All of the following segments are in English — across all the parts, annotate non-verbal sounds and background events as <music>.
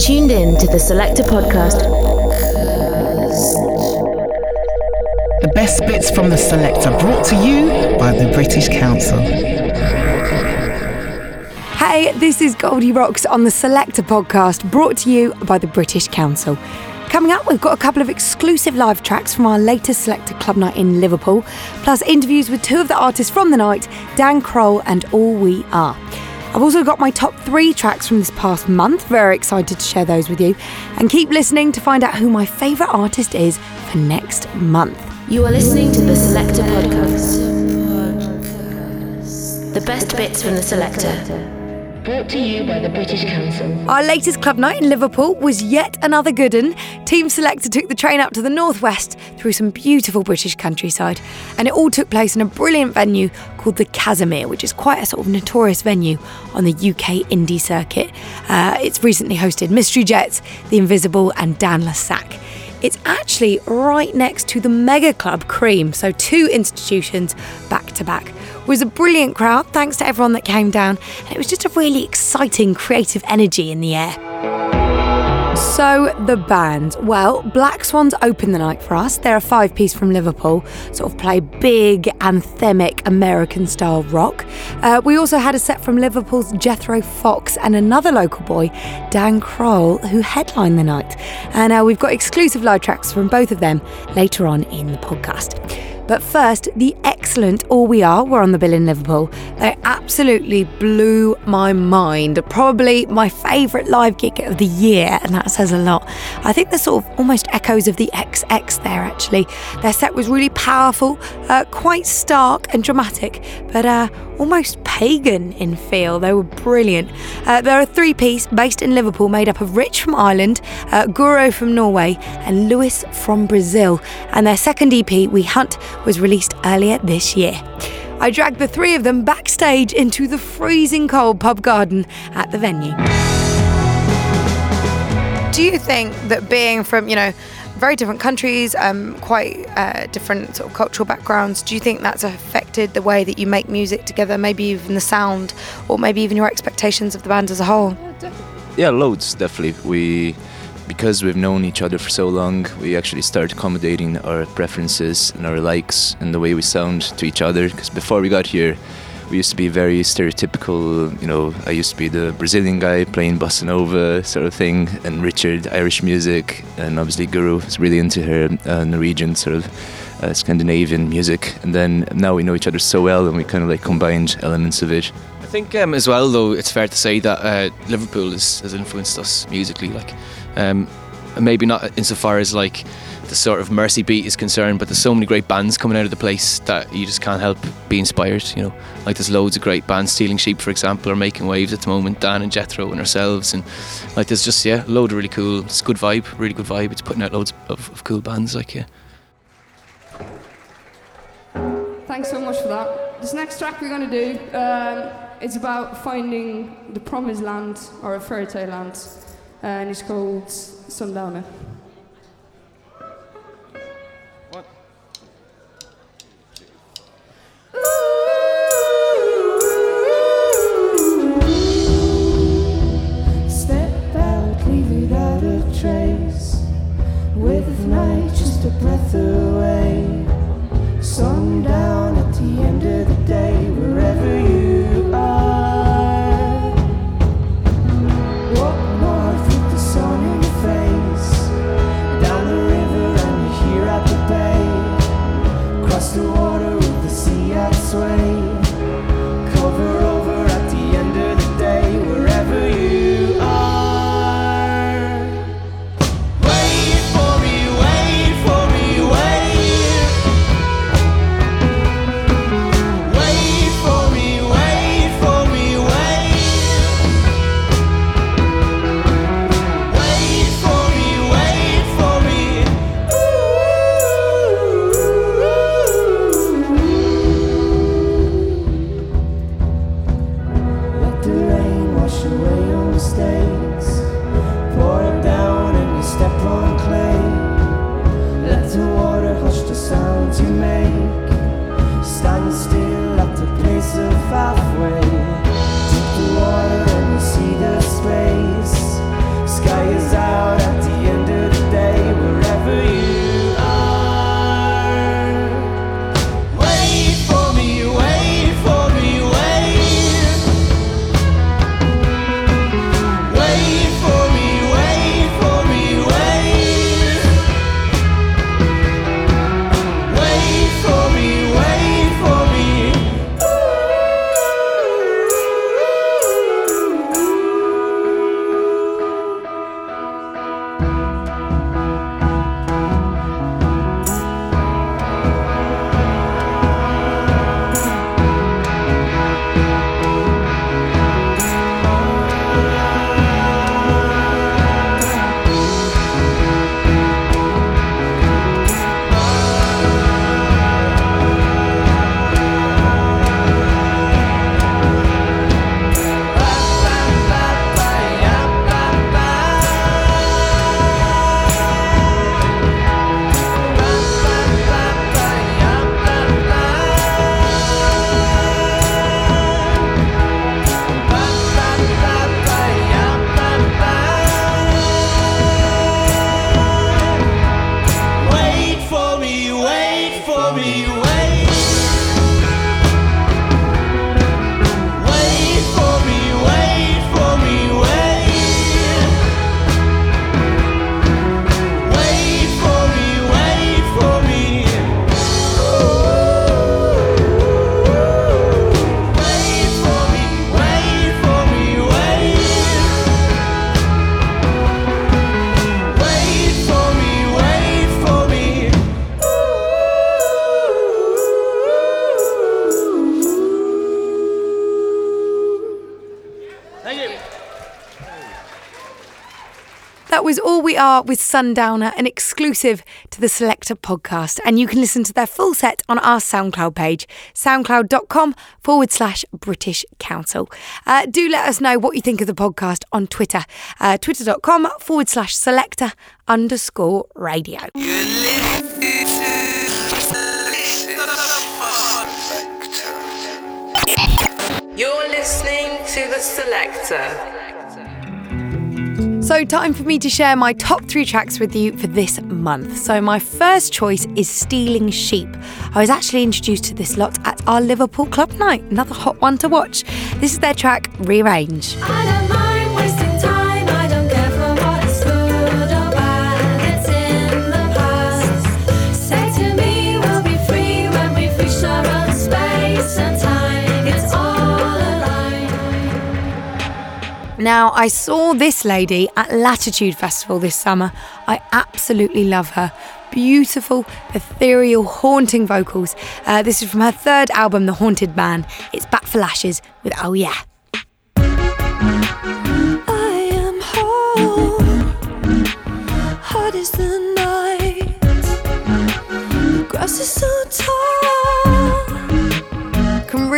tuned in to the Selector Podcast. The best bits from the Selector brought to you by the British Council. Hey, this is Goldierocks on the Selector Podcast brought to you by the British Council. Coming up, we've got a couple of exclusive live tracks from our latest Selector Club night in Liverpool, plus interviews with two of the artists from the night, Dan Croll and All We Are. I've also got my top three tracks from this past month. Very excited to share those with you. And keep listening to find out who my favourite artist is for next month. You are listening to the Selector Podcast. The best bits from the Selector. Brought to you by the British Council. Our latest club night in Liverpool was yet another good one. Team Selector took the train up to the northwest through some beautiful British countryside, and it all took place in a brilliant venue called the Kazimier, which is quite a sort of notorious venue on the UK indie circuit. Uh, it's recently hosted Mystery Jets, The Invisible, and Dan Le Sac. It's actually right next to the mega club Cream, so two institutions back to back. It was a brilliant crowd, thanks to everyone that came down, and it was just a really exciting, creative energy in the air. So, the band. Well, Black Swans open the night for us. They're a five piece from Liverpool, sort of play big, anthemic American style rock. Uh, we also had a set from Liverpool's Jethro Fox and another local boy, Dan Croll, who headlined the night. And uh, we've got exclusive live tracks from both of them later on in the podcast. But first, the excellent All We Are were on the bill in Liverpool. They absolutely blew my mind. Probably my favourite live gig of the year, and that says a lot. I think there's sort of almost echoes of the XX there, actually. Their set was really powerful, uh, quite stark and dramatic, but uh, almost pagan in feel. They were brilliant. Uh, they're a three piece based in Liverpool, made up of Rich from Ireland, uh, from Norway, and Luis from Brazil. And their second EP, We Hunt, was released earlier this year. I dragged the three of them backstage into the freezing cold pub garden at the venue. Do you think that being from, you know, very different countries, um, quite uh, different sort of cultural backgrounds. Do you think that's affected the way that you make music together, maybe even the sound, or maybe even your expectations of the band as a whole? Yeah, loads, definitely. We, because we've known each other for so long, we actually start accommodating our preferences and our likes and the way we sound to each other. Because before we got here, we used to be very stereotypical. You know, I used to be the Brazilian guy playing bossa nova sort of thing, and Richard Irish music, and obviously Guro is really into her uh, Norwegian sort of uh, Scandinavian music. And then now we know each other so well, and we kind of like combined elements of it. Think um, as well, though, it's fair to say that uh, Liverpool is, has influenced us musically. Like, um, maybe not insofar as like the sort of Mersey beat is concerned, but there's so many great bands coming out of the place that you just can't help be inspired. You know, like there's loads of great bands. Stealing Sheep, for example, are making waves at the moment. Dan and Jethro and ourselves, and like there's just yeah, a load of really cool. It's a good vibe, really good vibe. It's putting out loads of, of cool bands. Like yeah. Thanks so much for that. This next track we're going to do um, is about finding the promised land or a fairy tale land, uh, and it's called Sundowner. man. That was All We Are with Sundowner, an exclusive to the Selector podcast. And you can listen to their full set on our SoundCloud page, soundcloud.com forward slash British Council. Uh, do let us know what you think of the podcast on Twitter, uh, twitter.com forward slash selector underscore radio. You're listening to The Selector. So, time for me to share my top three tracks with you for this month. So, my first choice is Stealing Sheep. I was actually introduced to this lot at our Liverpool Club night, another hot one to watch. This is their track, Rearrange. Now, I saw this lady at Latitude Festival this summer. I absolutely love her. Beautiful, ethereal, haunting vocals. Uh, this is from her third album, The Haunted Man. It's Bat for Lashes with Oh Yeah. I am home. Hard as the night. The grass is so tall.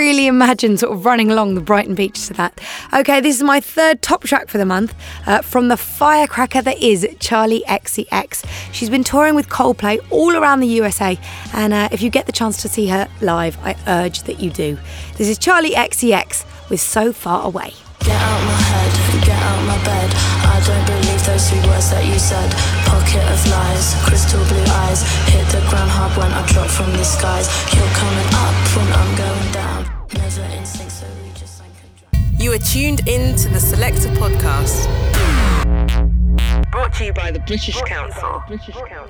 Really imagine sort of running along the Brighton beach to that. Okay, this is my third top track for the month uh, from the firecracker that is Charli XCX. She's been touring with Coldplay all around the USA, and uh, if you get the chance to see her live, I urge that you do. This is Charli XCX with So Far Away. Get out my head, get out my bed. I don't believe those three words that you said. Pocket of lies, crystal blue eyes. Hit the ground hard when I drop from the skies. You're coming up when I'm going down. You are tuned in to the Selector podcast. Brought to you by the British Council.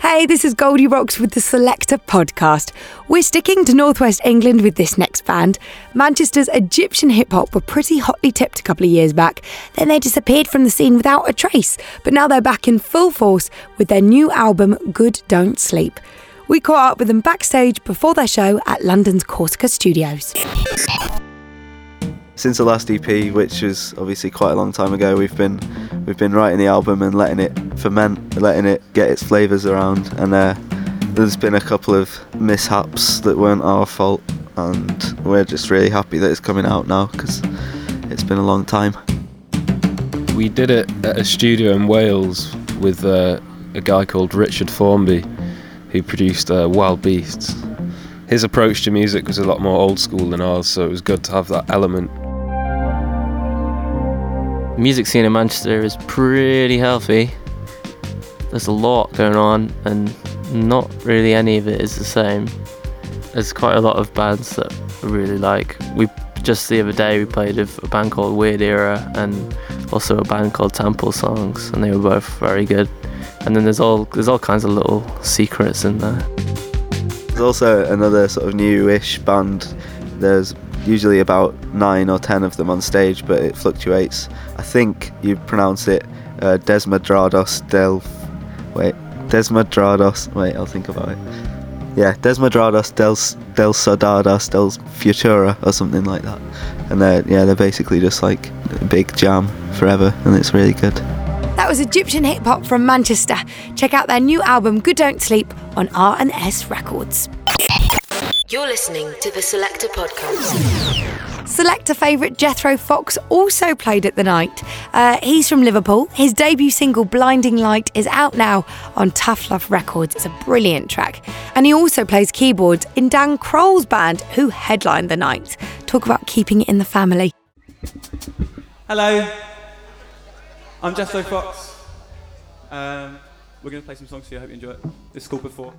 Hey, this is Goldierocks with the Selector podcast. We're sticking to Northwest England with this next band. Manchester's Egyptian hip hop were pretty hotly tipped a couple of years back. Then they disappeared from the scene without a trace, but now they're back in full force with their new album, Good Don't Sleep. We caught up with them backstage before their show at London's Corsica Studios. Since the last EP, which was obviously quite a long time ago, we've been we've been writing the album and letting it ferment, letting it get its flavours around. And uh, there's been a couple of mishaps that weren't our fault, and we're just really happy that it's coming out now because it's been a long time. We did it at a studio in Wales with uh, a guy called Richard Formby, who produced uh, Wild Beasts. His approach to music was a lot more old school than ours, so it was good to have that element. Music scene in Manchester is pretty healthy. There's a lot going on, and not really any of it is the same. There's quite a lot of bands that I really like. We just the other day we played with a band called Weird Era and also a band called Temple Songs, and they were both very good. And then there's all there's all kinds of little secrets in there. There's also another sort of new-ish band. There's usually about nine or ten of them on stage, but it fluctuates. I think you pronounce it uh, Desmadrados del. Wait, Desmadrados. Wait, I'll think about it. Yeah, Desmadrados del del Sodados del Futura or something like that. And they're yeah, they're basically just like a big jam forever, and it's really good. That was Egyptian hip hop from Manchester. Check out their new album, Good Don't Sleep, on R&S Records. You're listening to the Selector podcast. Selector favourite Jethro Fox also played at the night. Uh, he's from Liverpool. His debut single, Blinding Light, is out now on Tough Love Records. It's a brilliant track. And he also plays keyboards in Dan Croll's band, who headlined the night. Talk about keeping it in the family. Hello, I'm Jethro Fox. Um, we're going to play some songs for you. I hope you enjoy it. This is called Before.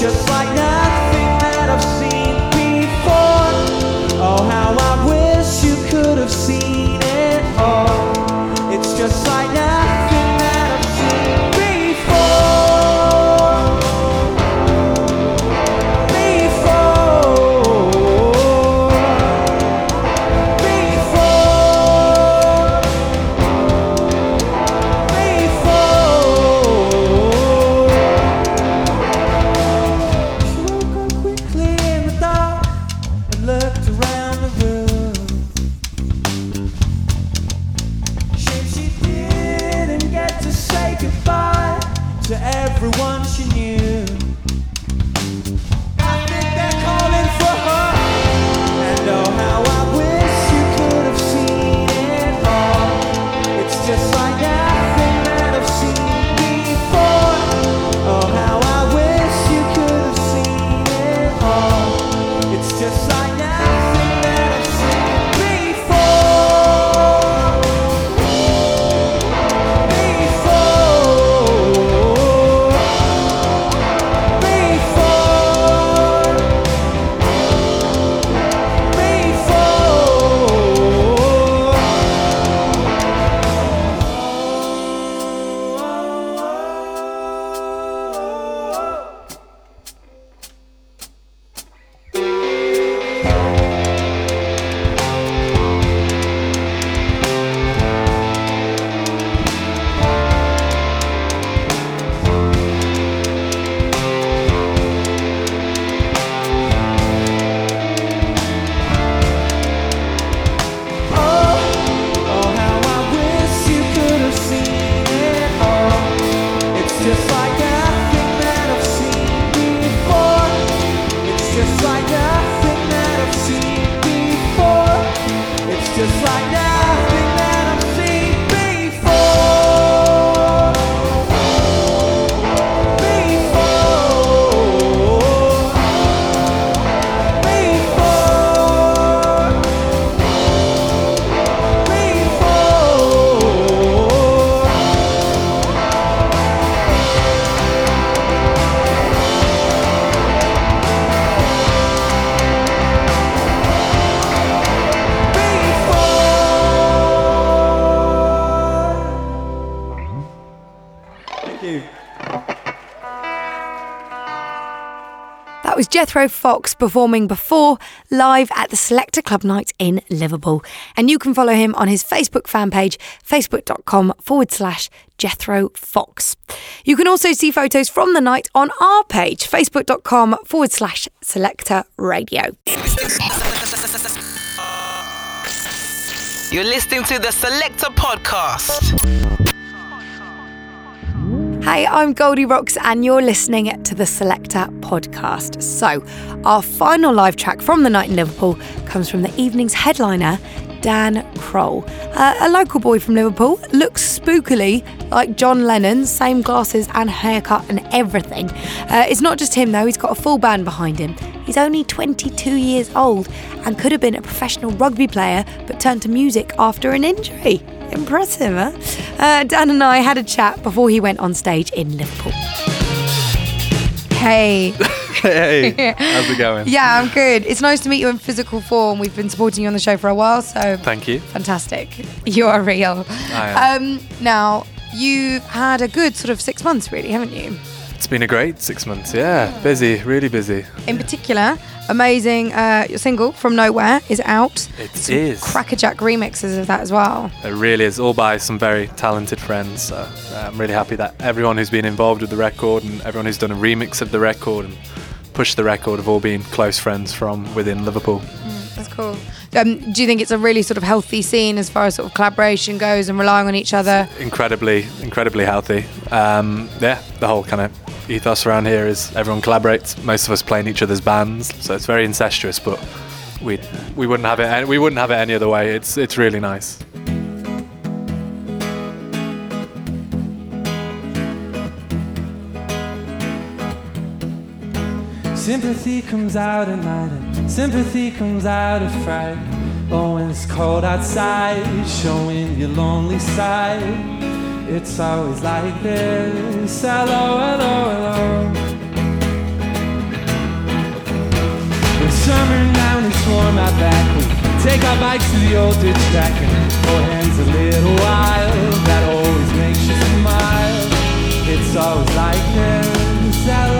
Just everyone she knew. That was Jethro Fox performing before live at the Selector Club Night in Liverpool. And you can follow him on his Facebook fan page, facebook.com forward slash Jethro Fox. You can also see photos from the night on our page, facebook.com forward slash Selector Radio. You're listening to the Selector Podcast. Hey, I'm Goldierocks, and you're listening to the Selector podcast. So, our final live track from the night in Liverpool comes from the evening's headliner, Dan Croll. Uh, a local boy from Liverpool, looks spookily like John Lennon, same glasses and haircut and everything. Uh, it's not just him though, he's got a full band behind him. He's only 22 years old and could have been a professional rugby player but turned to music after an injury. Impressive, huh? Uh, Dan and I had a chat before he went on stage in Liverpool. Hey. hey, <laughs> how's it going? Yeah, I'm good. It's nice to meet you in physical form. We've been supporting you on the show for a while, so Thank you. fantastic. You are real. I Um, now, you've had a good sort of six months, really, haven't you? It's been a great six months. Yeah, busy, really busy. In particular, amazing. Uh, your single from Nowhere is out. It Some is. crackerjack remixes of that as well. It really is, all by some very talented friends. So uh, I'm really happy that everyone who's been involved with the record and everyone who's done a remix of the record and pushed the record have all been close friends from within Liverpool. That's cool. Um, do you think it's a really sort of healthy scene as far as sort of collaboration goes and relying on each other? Incredibly, incredibly healthy. Um, yeah, the whole kind of ethos around here is everyone collaborates. Most of us play in each other's bands, so it's very incestuous. But we we wouldn't have it. We wouldn't have it any other way. It's it's really nice. sympathy comes out at night, sympathy comes out at fright. Oh, when it's cold outside, showing your lonely side. It's always like this. Hello, hello, hello. When summer now it's warm out back, we take our bikes to the old ditch track and hold hands a little while. That always makes you smile. It's always like this. Hello,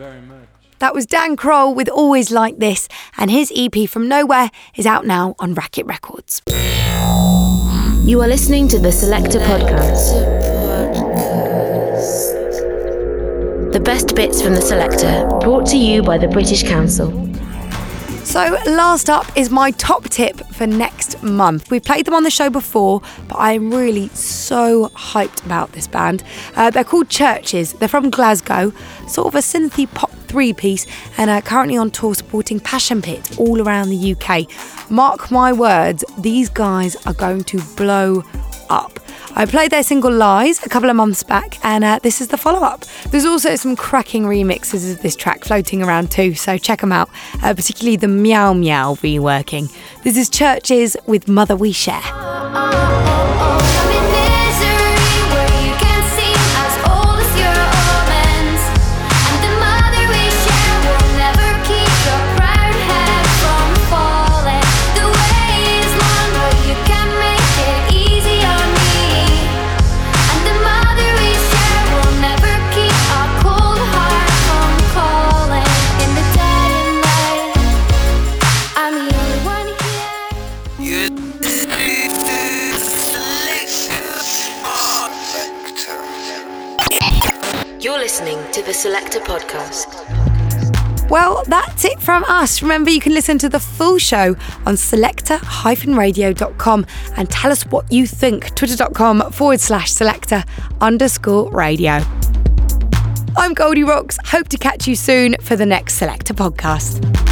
very much. That was Dan Croll with Always Like This, and his EP From Nowhere is out now on Racket Records. You are listening to the Selector Podcast. The best bits from the Selector, brought to you by the British Council. So, last up is my top tip for next month. We've played them on the show before, but I am really so hyped about this band. Uh, they're called CHVRCHES, they're from Glasgow, sort of a synthy pop three piece, and are currently on tour supporting Passion Pit all around the UK. Mark my words, these guys are going to blow up. I played their single Lies a couple of months back, and uh, this is the follow up. There's also some cracking remixes of this track floating around too, so check them out, uh, particularly the Meow Meow reworking. This is CHVRCHES with Mother We Share. Podcast. Well, that's it from us. Remember, you can listen to the full show on selector-radio.com and tell us what you think. Twitter.com forward slash selector underscore radio. I'm Goldierocks. Hope to catch you soon for the next Selector podcast.